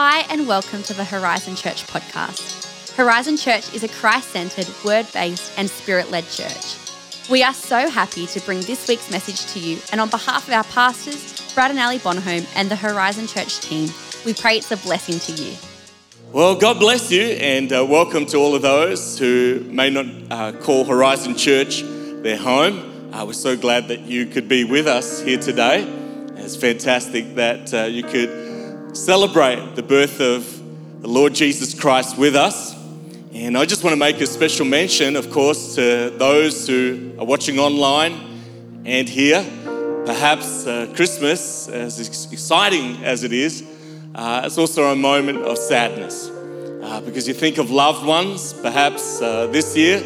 Hi, and welcome to the Horizon Church podcast. Horizon Church is a Christ centered, word based, and spirit led church. We are so happy to bring this week's message to you, and on behalf of our pastors, Brad and Ali Bonhomme, and the Horizon Church team, we pray it's a blessing to you. Well, God bless you, and uh, welcome to all of those who may not uh, call Horizon Church their home. Uh, we're so glad that you could be with us here today. It's fantastic that uh, you could celebrate the birth of the Lord Jesus Christ with us. And I just want to make a special mention, of course, to those who are watching online and here. Perhaps uh, Christmas, as exciting as it is, uh, it's also a moment of sadness uh, because you think of loved ones. Perhaps uh, this year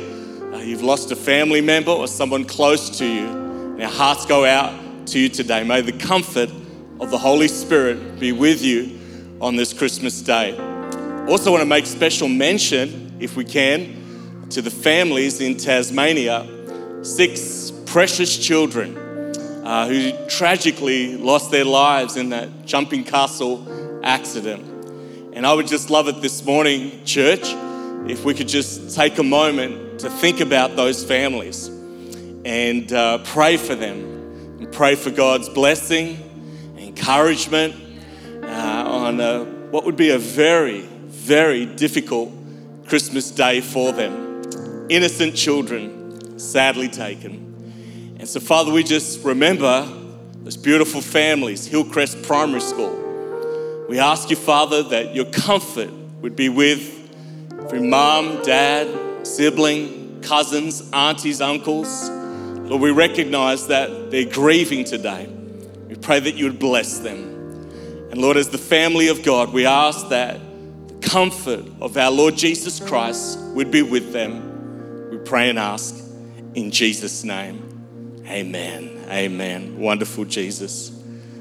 uh, you've lost a family member or someone close to you. And our hearts go out to you today. May the comfort of the Holy Spirit be with you on this Christmas day. Also, want to make special mention, if we can, to the families in Tasmania, six precious children uh, who tragically lost their lives in that jumping castle accident. And I would just love it this morning, church, if we could just take a moment to think about those families and uh, pray for them and pray for God's blessing encouragement uh, on a, what would be a very, very difficult Christmas day for them. Innocent children, sadly taken. And so, Father, we just remember those beautiful families, Hillcrest Primary School. We ask you, Father, that your comfort would be with every mom, dad, sibling, cousins, aunties, uncles. Lord, we recognize that they're grieving today. We pray that you would bless them. And Lord, as the family of God, we ask that the comfort of our Lord Jesus Christ would be with them. We pray and ask in Jesus' name. Amen. Amen. Wonderful Jesus.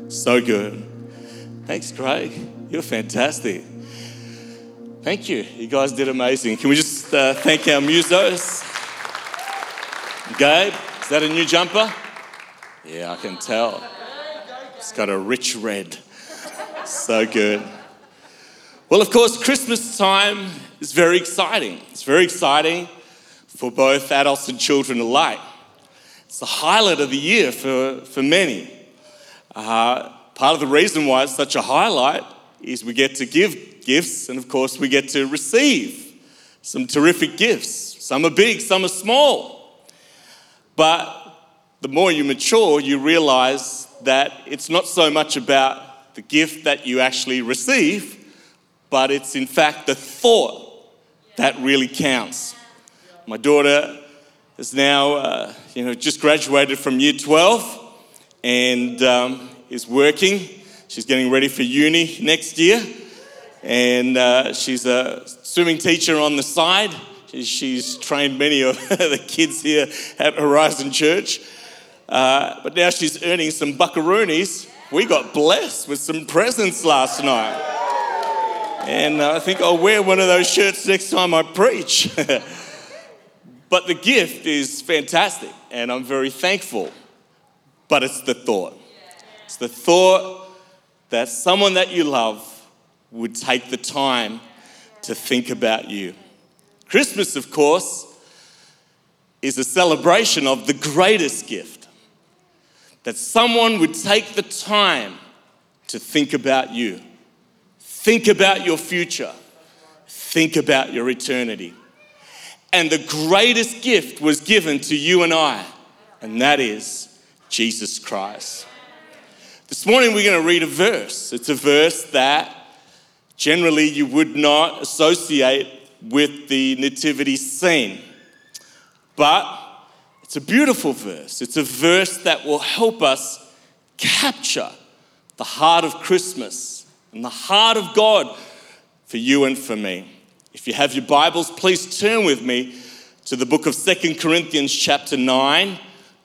So good. Thanks, Craig. You're fantastic. Thank you. You guys did amazing. Can we just uh, thank our musos? Gabe, is that a new jumper? Yeah, I can tell. It's got a rich red. So good. Well, of course, Christmas time is very exciting. It's very exciting for both adults and children alike. It's the highlight of the year for, for many. Uh, part of the reason why it's such a highlight is we get to give gifts, and of course, we get to receive some terrific gifts. Some are big, some are small. But the more you mature, you realize that it's not so much about the gift that you actually receive, but it's in fact the thought that really counts. My daughter is now, uh, you know, just graduated from year 12 and um, is working. She's getting ready for uni next year, and uh, she's a swimming teacher on the side. She's trained many of the kids here at Horizon Church. Uh, but now she's earning some buckaroonies. We got blessed with some presents last night. And I think I'll wear one of those shirts next time I preach. but the gift is fantastic, and I'm very thankful. But it's the thought. It's the thought that someone that you love would take the time to think about you. Christmas, of course, is a celebration of the greatest gift that someone would take the time to think about you, think about your future, think about your eternity. And the greatest gift was given to you and I, and that is Jesus Christ. This morning we're going to read a verse. It's a verse that generally you would not associate with the nativity scene. But it's a beautiful verse. It's a verse that will help us capture the heart of Christmas and the heart of God for you and for me. If you have your Bibles, please turn with me to the book of Second Corinthians, chapter 9,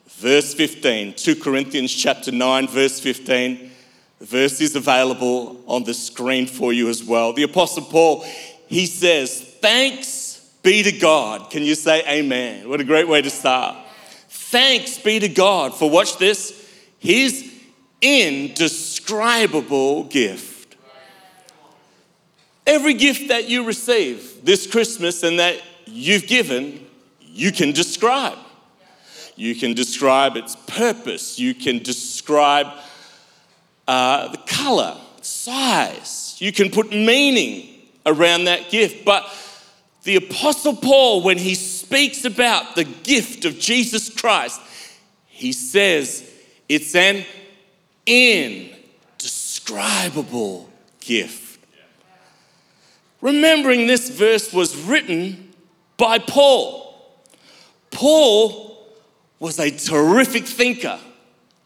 verse 15. 2 Corinthians, chapter 9, verse 15. The verse is available on the screen for you as well. The Apostle Paul, he says, Thanks be to God. Can you say amen? What a great way to start. Thanks be to God for, watch this, his indescribable gift. every gift that you receive this Christmas and that you've given, you can describe. You can describe its purpose. You can describe uh, the color, size. You can put meaning around that gift. But the Apostle Paul, when he speaks about the gift of Jesus Christ, he says it's an indescribable gift. Remembering this verse was written by Paul. Paul was a terrific thinker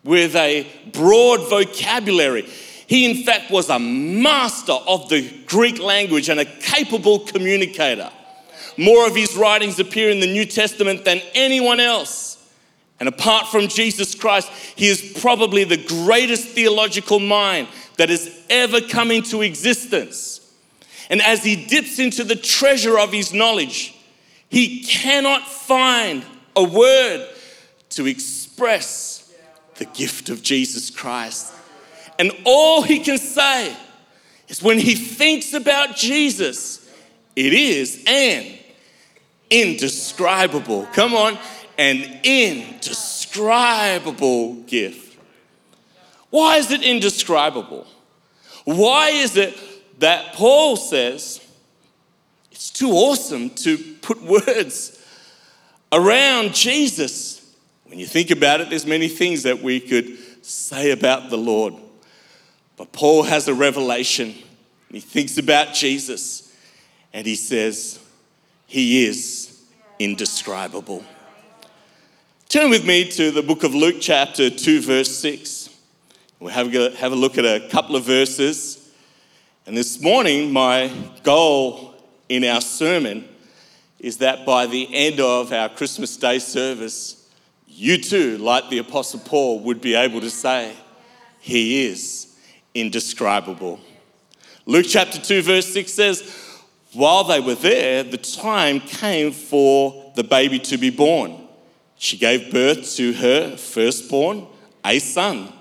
with a broad vocabulary. He, in fact, was a master of the Greek language and a capable communicator. More of his writings appear in the New Testament than anyone else. And apart from Jesus Christ, he is probably the greatest theological mind that has ever come into existence. And as he dips into the treasure of his knowledge, he cannot find a word to express the gift of Jesus Christ. And all he can say is when he thinks about Jesus, it is an indescribable, come on, an indescribable gift. Why is it indescribable? Why is it that Paul says it's too awesome to put words around Jesus? When you think about it, there's many things that we could say about the Lord. But Paul has a revelation. He thinks about Jesus and he says, He is indescribable. Turn with me to the book of Luke, chapter 2, verse 6. We'll have a, have a look at a couple of verses. And this morning, my goal in our sermon is that by the end of our Christmas Day service, you too, like the Apostle Paul, would be able to say, He is indescribable. Luke chapter 2, verse 6 says, While they were there, the time came for the baby to be born. She gave birth to her firstborn, a son.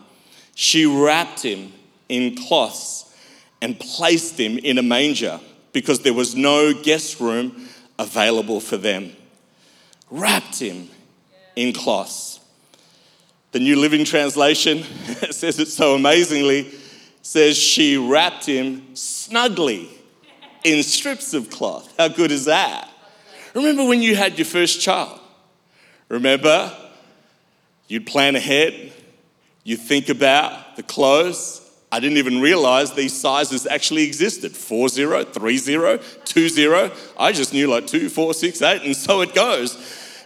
She wrapped him in cloths and placed him in a manger because there was no guest room available for them. Wrapped him in cloths. The New Living Translation says it so amazingly, says she wrapped him snugly in strips of cloth. How good is that? Remember when you had your first child? Remember? You'd plan ahead, you think about the clothes. I didn't even realize these sizes actually existed 4 0, 3 0, 2 0. I just knew like 2, 4, 6, 8, and so it goes.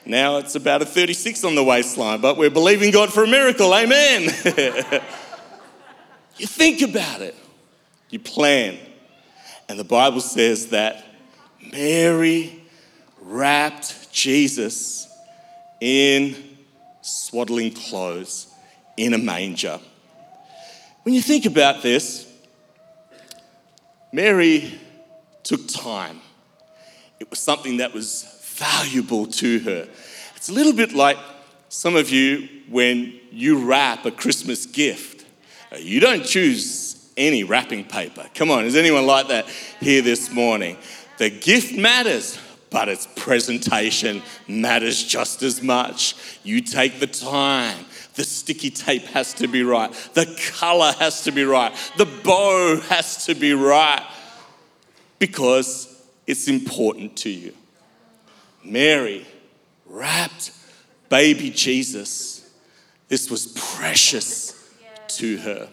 Now it's about a 36 on the waistline, but we're believing God for a miracle. Amen. you think about it, you plan. And the Bible says that Mary wrapped Jesus in swaddling clothes in a manger. When you think about this, Mary took time. It was something that was valuable to her. It's a little bit like some of you when you wrap a Christmas gift. You don't choose any wrapping paper. Come on, is anyone like that here this morning? The gift matters, but its presentation matters just as much. You take the time. The sticky tape has to be right. The color has to be right. The bow has to be right because it's important to you. Mary wrapped baby Jesus. This was precious to her.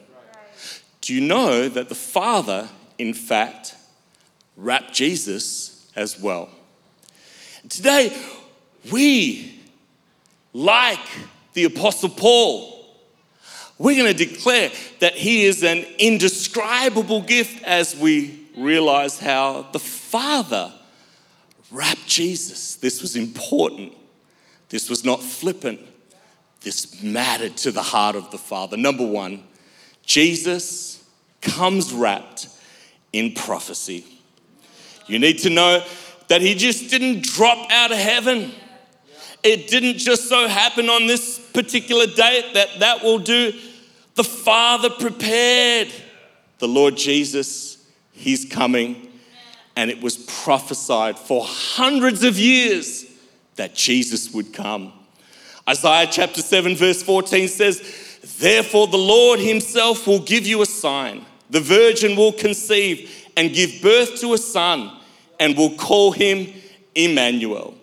You know that the Father, in fact, wrapped Jesus as well? Today, we, like the Apostle Paul, we're going to declare that he is an indescribable gift as we realize how the Father wrapped Jesus. This was important. This was not flippant. This mattered to the heart of the Father. Number one, Jesus comes wrapped in prophecy. You need to know that he just didn't drop out of heaven. It didn't just so happen on this particular date that that will do. The Father prepared the Lord Jesus. He's coming and it was prophesied for hundreds of years that Jesus would come. Isaiah chapter 7, verse 14 says, Therefore, the Lord Himself will give you a sign. The virgin will conceive and give birth to a son, and will call him Emmanuel.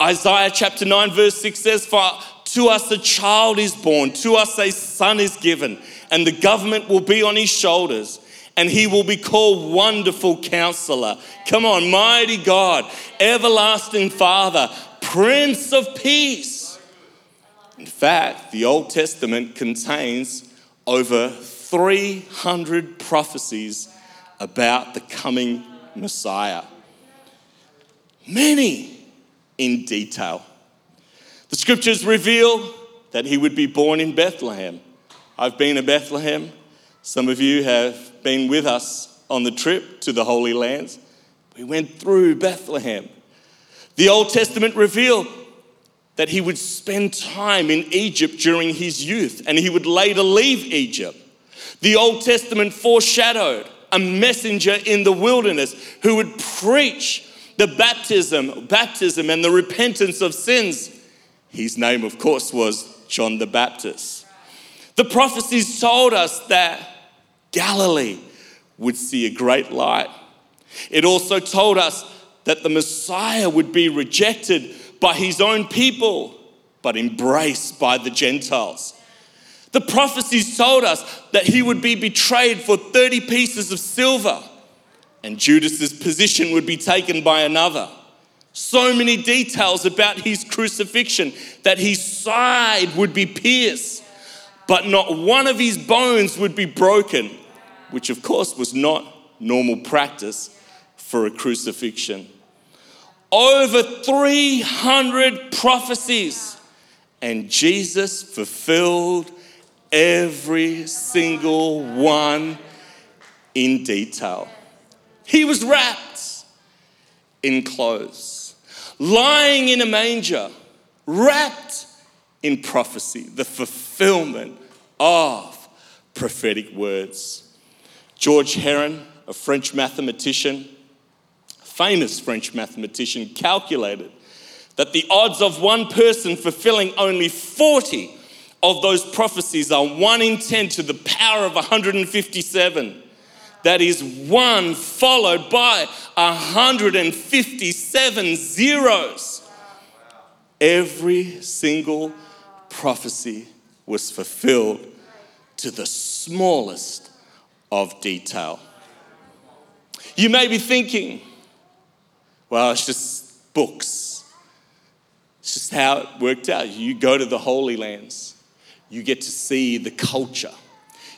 Isaiah chapter 9, verse 6 says, For to us a child is born, to us a son is given, and the government will be on his shoulders, and he will be called Wonderful Counselor. Come on, Mighty God, Everlasting Father, Prince of Peace. In fact, the Old Testament contains over 300 prophecies about the coming Messiah. Many in detail. The scriptures reveal that he would be born in Bethlehem. I've been to Bethlehem. Some of you have been with us on the trip to the Holy Lands. We went through Bethlehem. The Old Testament revealed that he would spend time in Egypt during his youth and he would later leave Egypt. The Old Testament foreshadowed a messenger in the wilderness who would preach the baptism, baptism and the repentance of sins. His name, of course, was John the Baptist. The prophecies told us that Galilee would see a great light. It also told us that the Messiah would be rejected by his own people, but embraced by the Gentiles. The prophecies told us that he would be betrayed for 30 pieces of silver and Judas's position would be taken by another. So many details about his crucifixion that his side would be pierced, but not one of his bones would be broken, which of course was not normal practice for a crucifixion. Over 300 prophecies, and Jesus fulfilled every single one in detail. He was wrapped in clothes, lying in a manger, wrapped in prophecy, the fulfillment of prophetic words. George Heron, a French mathematician, famous French mathematician, calculated that the odds of one person fulfilling only 40 of those prophecies are 1 in 10 to the power of 157. That is one followed by 157 zeros. Every single prophecy was fulfilled to the smallest of detail. You may be thinking, well, it's just books. It's just how it worked out. You go to the Holy Lands you get to see the culture.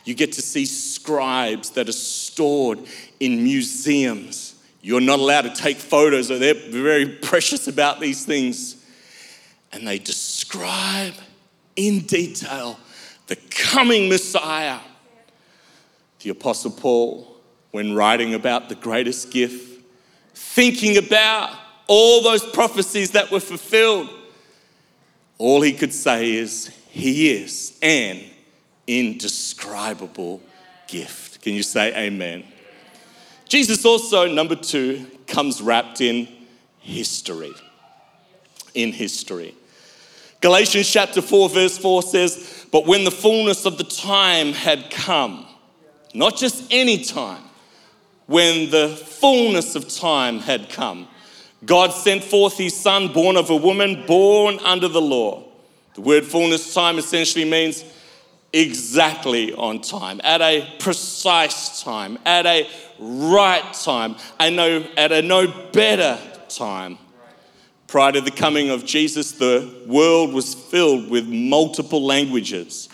You get to see scribes that are stored in museums. You're not allowed to take photos, or they're very precious about these things. And they describe in detail the coming Messiah. The Apostle Paul, when writing about the greatest gift, thinking about all those prophecies that were fulfilled, all he could say is, he is an indescribable gift. Can you say amen? Jesus also, number two, comes wrapped in history. In history. Galatians chapter 4, verse 4 says, But when the fullness of the time had come, not just any time, when the fullness of time had come, God sent forth his son, born of a woman, born under the law the word fullness time essentially means exactly on time, at a precise time, at a right time, and no, at a no better time. Prior to the coming of Jesus, the world was filled with multiple languages.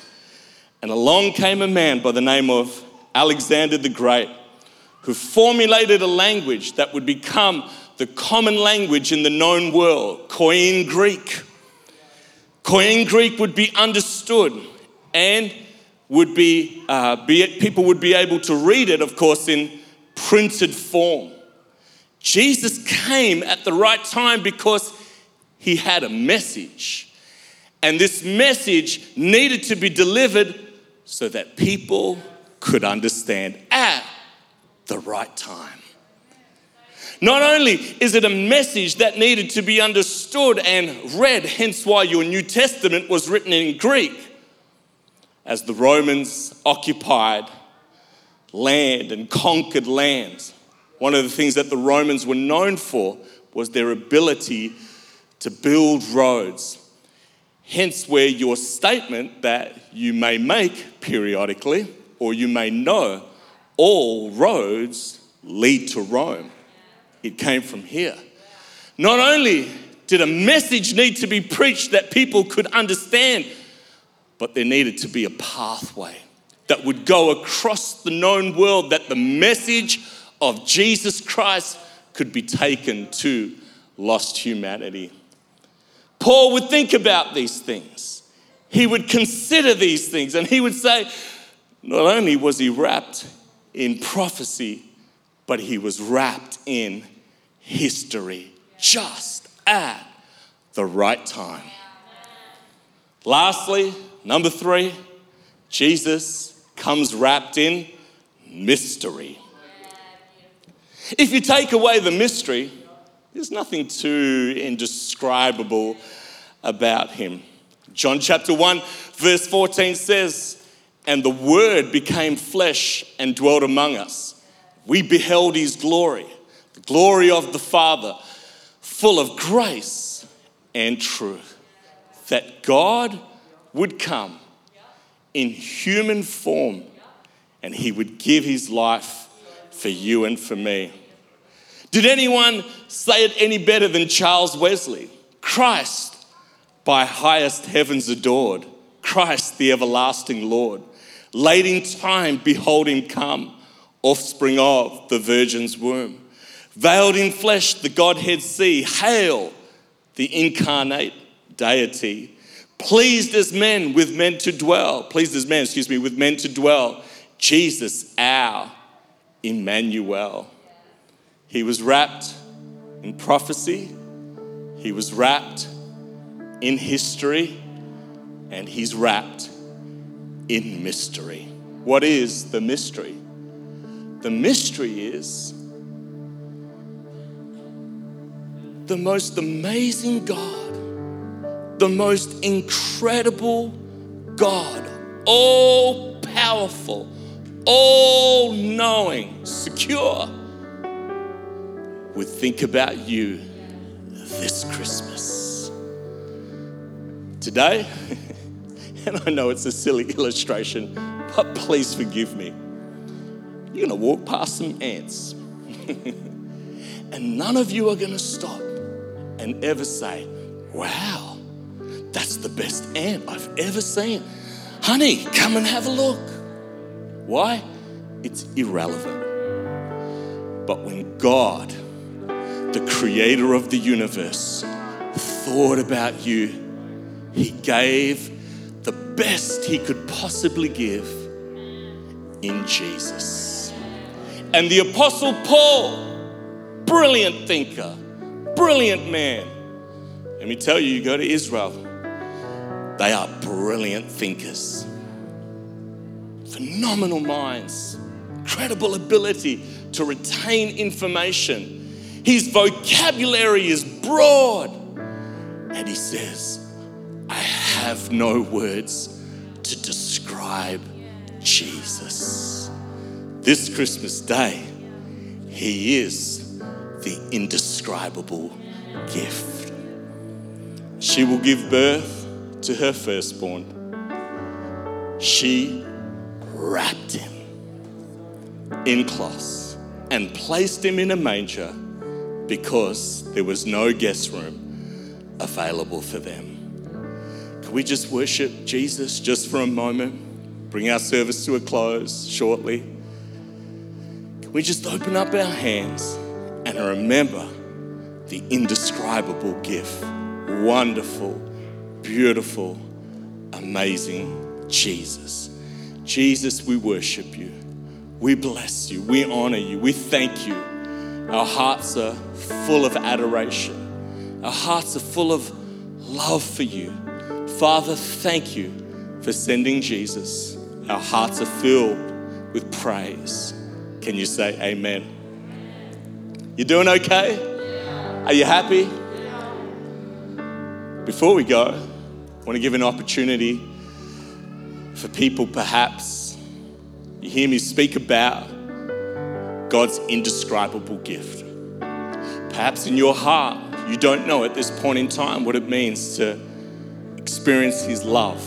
And along came a man by the name of Alexander the Great, who formulated a language that would become the common language in the known world, Koine Greek. Koine Greek would be understood and would be, uh, be it, people would be able to read it, of course, in printed form. Jesus came at the right time because he had a message. And this message needed to be delivered so that people could understand at the right time. Not only is it a message that needed to be understood and read, hence why your New Testament was written in Greek, as the Romans occupied land and conquered lands. One of the things that the Romans were known for was their ability to build roads. Hence, where your statement that you may make periodically, or you may know, all roads lead to Rome. It came from here. Not only did a message need to be preached that people could understand, but there needed to be a pathway that would go across the known world that the message of Jesus Christ could be taken to lost humanity. Paul would think about these things. He would consider these things and he would say, not only was he wrapped in prophecy, but he was wrapped in history just at the right time. Lastly, number three, Jesus comes wrapped in mystery. If you take away the mystery, there's nothing too indescribable about him. John chapter 1, verse 14 says, And the Word became flesh and dwelt among us. We beheld his glory, the glory of the Father, full of grace and truth. That God would come in human form and he would give his life for you and for me. Did anyone say it any better than Charles Wesley? Christ, by highest heavens adored, Christ, the everlasting Lord. Late in time, behold him come, offspring of the Virgin's womb. Veiled in flesh, the Godhead see. Hail, the incarnate deity. Pleased as men with men to dwell, pleased as men, excuse me, with men to dwell. Jesus, our Emmanuel. He was wrapped in prophecy, he was wrapped in history, and he's wrapped in mystery. What is the mystery? The mystery is the most amazing God, the most incredible God, all powerful, all knowing, secure would think about you this Christmas. Today, and I know it's a silly illustration, but please forgive me. You're gonna walk past some ants, and none of you are gonna stop and ever say, Wow, that's the best ant I've ever seen. Honey, come and have a look. Why? It's irrelevant. But when God the creator of the universe, thought about you. He gave the best he could possibly give in Jesus. And the Apostle Paul, brilliant thinker, brilliant man. Let me tell you, you go to Israel, they are brilliant thinkers, phenomenal minds, incredible ability to retain information his vocabulary is broad. And he says, I have no words to describe Jesus. This Christmas day, he is the indescribable gift. She will give birth to her firstborn. She wrapped him in cloths and placed him in a manger because there was no guest room available for them. Can we just worship Jesus just for a moment? Bring our service to a close shortly. We just open up our hands and remember the indescribable gift? Wonderful, beautiful, amazing Jesus. Jesus, we worship you. We bless you. We honor you. We thank you our hearts are full of adoration. Our hearts are full of love for you. Father, thank you for sending Jesus. Our hearts are filled with praise. Can you say amen? You doing okay? Are you happy? Before we go, I want to give an opportunity for people perhaps you hear me speak about God's indescribable gift. Perhaps in your heart, you don't know at this point in time what it means to experience His love.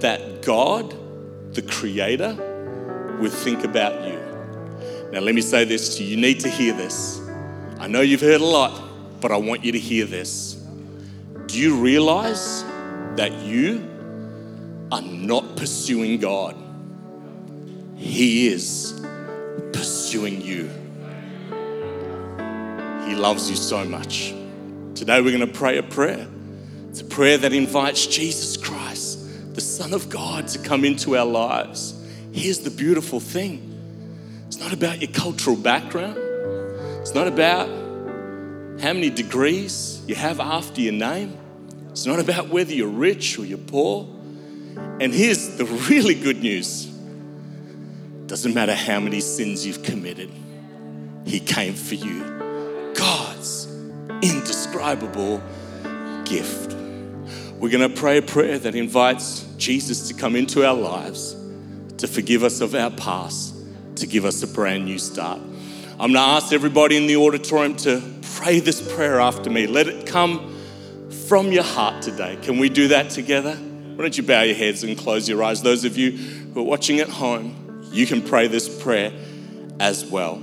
That God, the Creator, would think about you. Now, let me say this to you. You need to hear this. I know you've heard a lot, but I want you to hear this. Do you realize that you are not pursuing God? He is pursuing you. He loves you so much. Today we're going to pray a prayer. It's a prayer that invites Jesus Christ, the Son of God, to come into our lives. Here's the beautiful thing it's not about your cultural background, it's not about how many degrees you have after your name, it's not about whether you're rich or you're poor. And here's the really good news doesn't matter how many sins you've committed, He came for you. God's indescribable gift. We're going to pray a prayer that invites Jesus to come into our lives, to forgive us of our past, to give us a brand new start. I'm going to ask everybody in the auditorium to pray this prayer after me. Let it come from your heart today. Can we do that together? Why don't you bow your heads and close your eyes? Those of you who are watching at home, you can pray this prayer as well.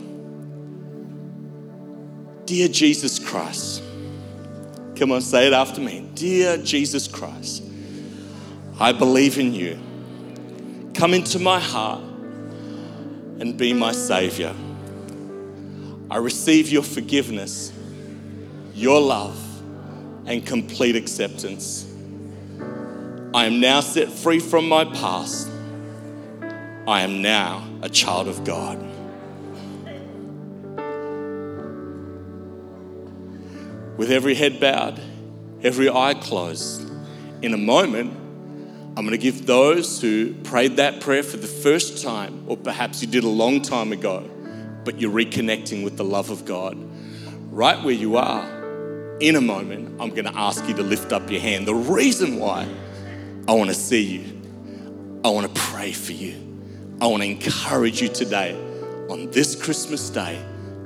Dear Jesus Christ, come on, say it after me. Dear Jesus Christ, I believe in you. Come into my heart and be my Savior. I receive your forgiveness, your love, and complete acceptance. I am now set free from my past I am now a child of God. With every head bowed, every eye closed, in a moment, I'm going to give those who prayed that prayer for the first time, or perhaps you did a long time ago, but you're reconnecting with the love of God. Right where you are, in a moment, I'm going to ask you to lift up your hand. The reason why I want to see you, I want to pray for you. I want to encourage you today on this Christmas day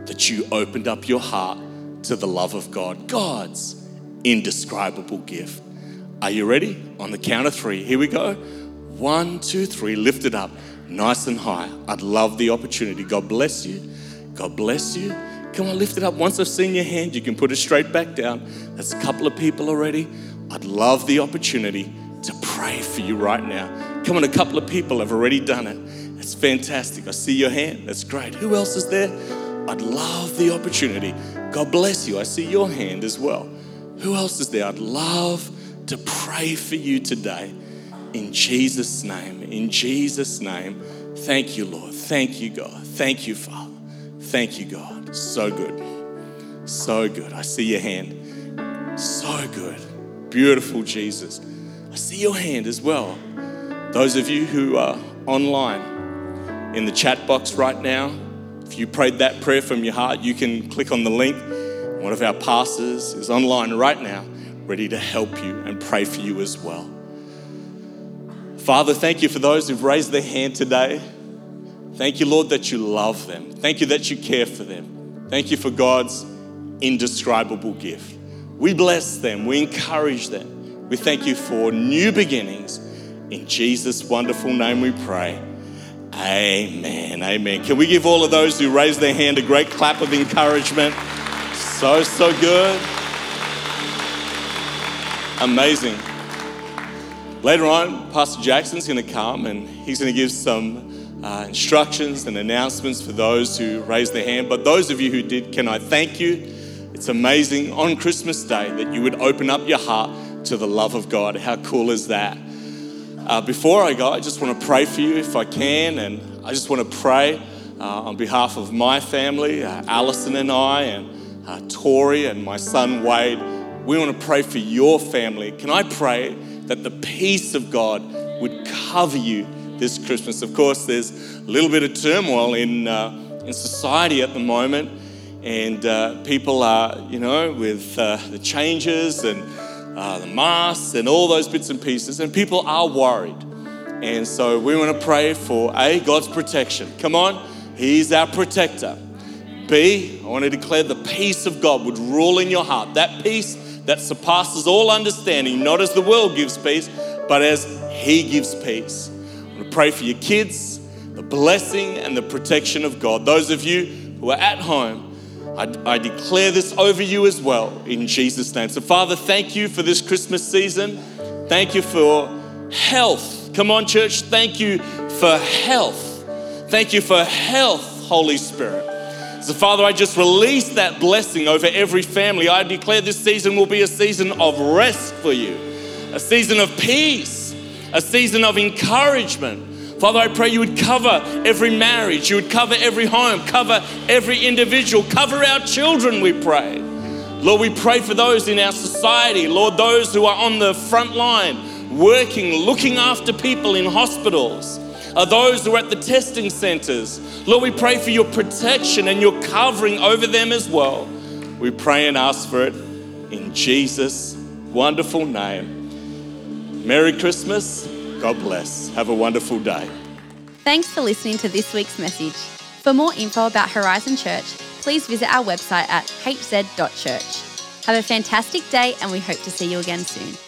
that you opened up your heart to the love of God, God's indescribable gift. Are you ready? On the count of three, here we go. One, two, three, lift it up nice and high. I'd love the opportunity. God bless you. God bless you. Come on, lift it up. Once I've seen your hand, you can put it straight back down. That's a couple of people already. I'd love the opportunity to pray for you right now. Come on, a couple of people have already done it. That's fantastic. I see your hand. That's great. Who else is there? I'd love the opportunity. God bless you. I see your hand as well. Who else is there? I'd love to pray for you today. In Jesus' name. In Jesus' name. Thank you, Lord. Thank you, God. Thank you, Father. Thank you, God. So good. So good. I see your hand. So good. Beautiful Jesus. I see your hand as well. Those of you who are online, in the chat box right now. If you prayed that prayer from your heart, you can click on the link. One of our pastors is online right now, ready to help you and pray for you as well. Father, thank you for those who've raised their hand today. Thank you, Lord, that you love them. Thank you that you care for them. Thank you for God's indescribable gift. We bless them, we encourage them. We thank you for new beginnings. In Jesus' wonderful name we pray. Amen. Amen. Can we give all of those who raised their hand a great clap of encouragement? So, so good. Amazing. Later on, Pastor Jackson's going to come and he's going to give some uh, instructions and announcements for those who raised their hand. But those of you who did, can I thank you? It's amazing on Christmas Day that you would open up your heart to the love of God. How cool is that? Uh, before I go, I just want to pray for you if I can, and I just want to pray uh, on behalf of my family, uh, Allison and I, and uh, Tori and my son Wade. We want to pray for your family. Can I pray that the peace of God would cover you this Christmas? Of course, there's a little bit of turmoil in, uh, in society at the moment, and uh, people are, you know, with uh, the changes and uh, the masks and all those bits and pieces, and people are worried. And so we want to pray for A, God's protection. Come on, He's our protector. B, I want to declare the peace of God would rule in your heart. That peace that surpasses all understanding, not as the world gives peace, but as He gives peace. I want to pray for your kids, the blessing and the protection of God. Those of you who are at home, I, I, declare this over you as well in Jesus' name. So, Father, thank you for this Christmas season. Thank you for health. Come on, church. Thank you for health. Thank you for health, Holy Spirit. So, Father, I just release that blessing over every family. I declare this season will be a season of rest for you, a season of peace, a season of encouragement. Father, I pray you would cover every marriage, you would cover every home, cover every individual, cover our children, we pray. Lord, we pray for those in our society, Lord, those who are on the front line, working, looking after people in hospitals are those who are at the testing centers. Lord, we pray for your protection and your covering over them as well. We pray and ask for it in Jesus' wonderful name. Merry Christmas. God bless. Have a wonderful day. Thanks for listening to this week's message. For more info about Horizon Church, please visit our website at hz.church. Have a fantastic day, and we hope to see you again soon.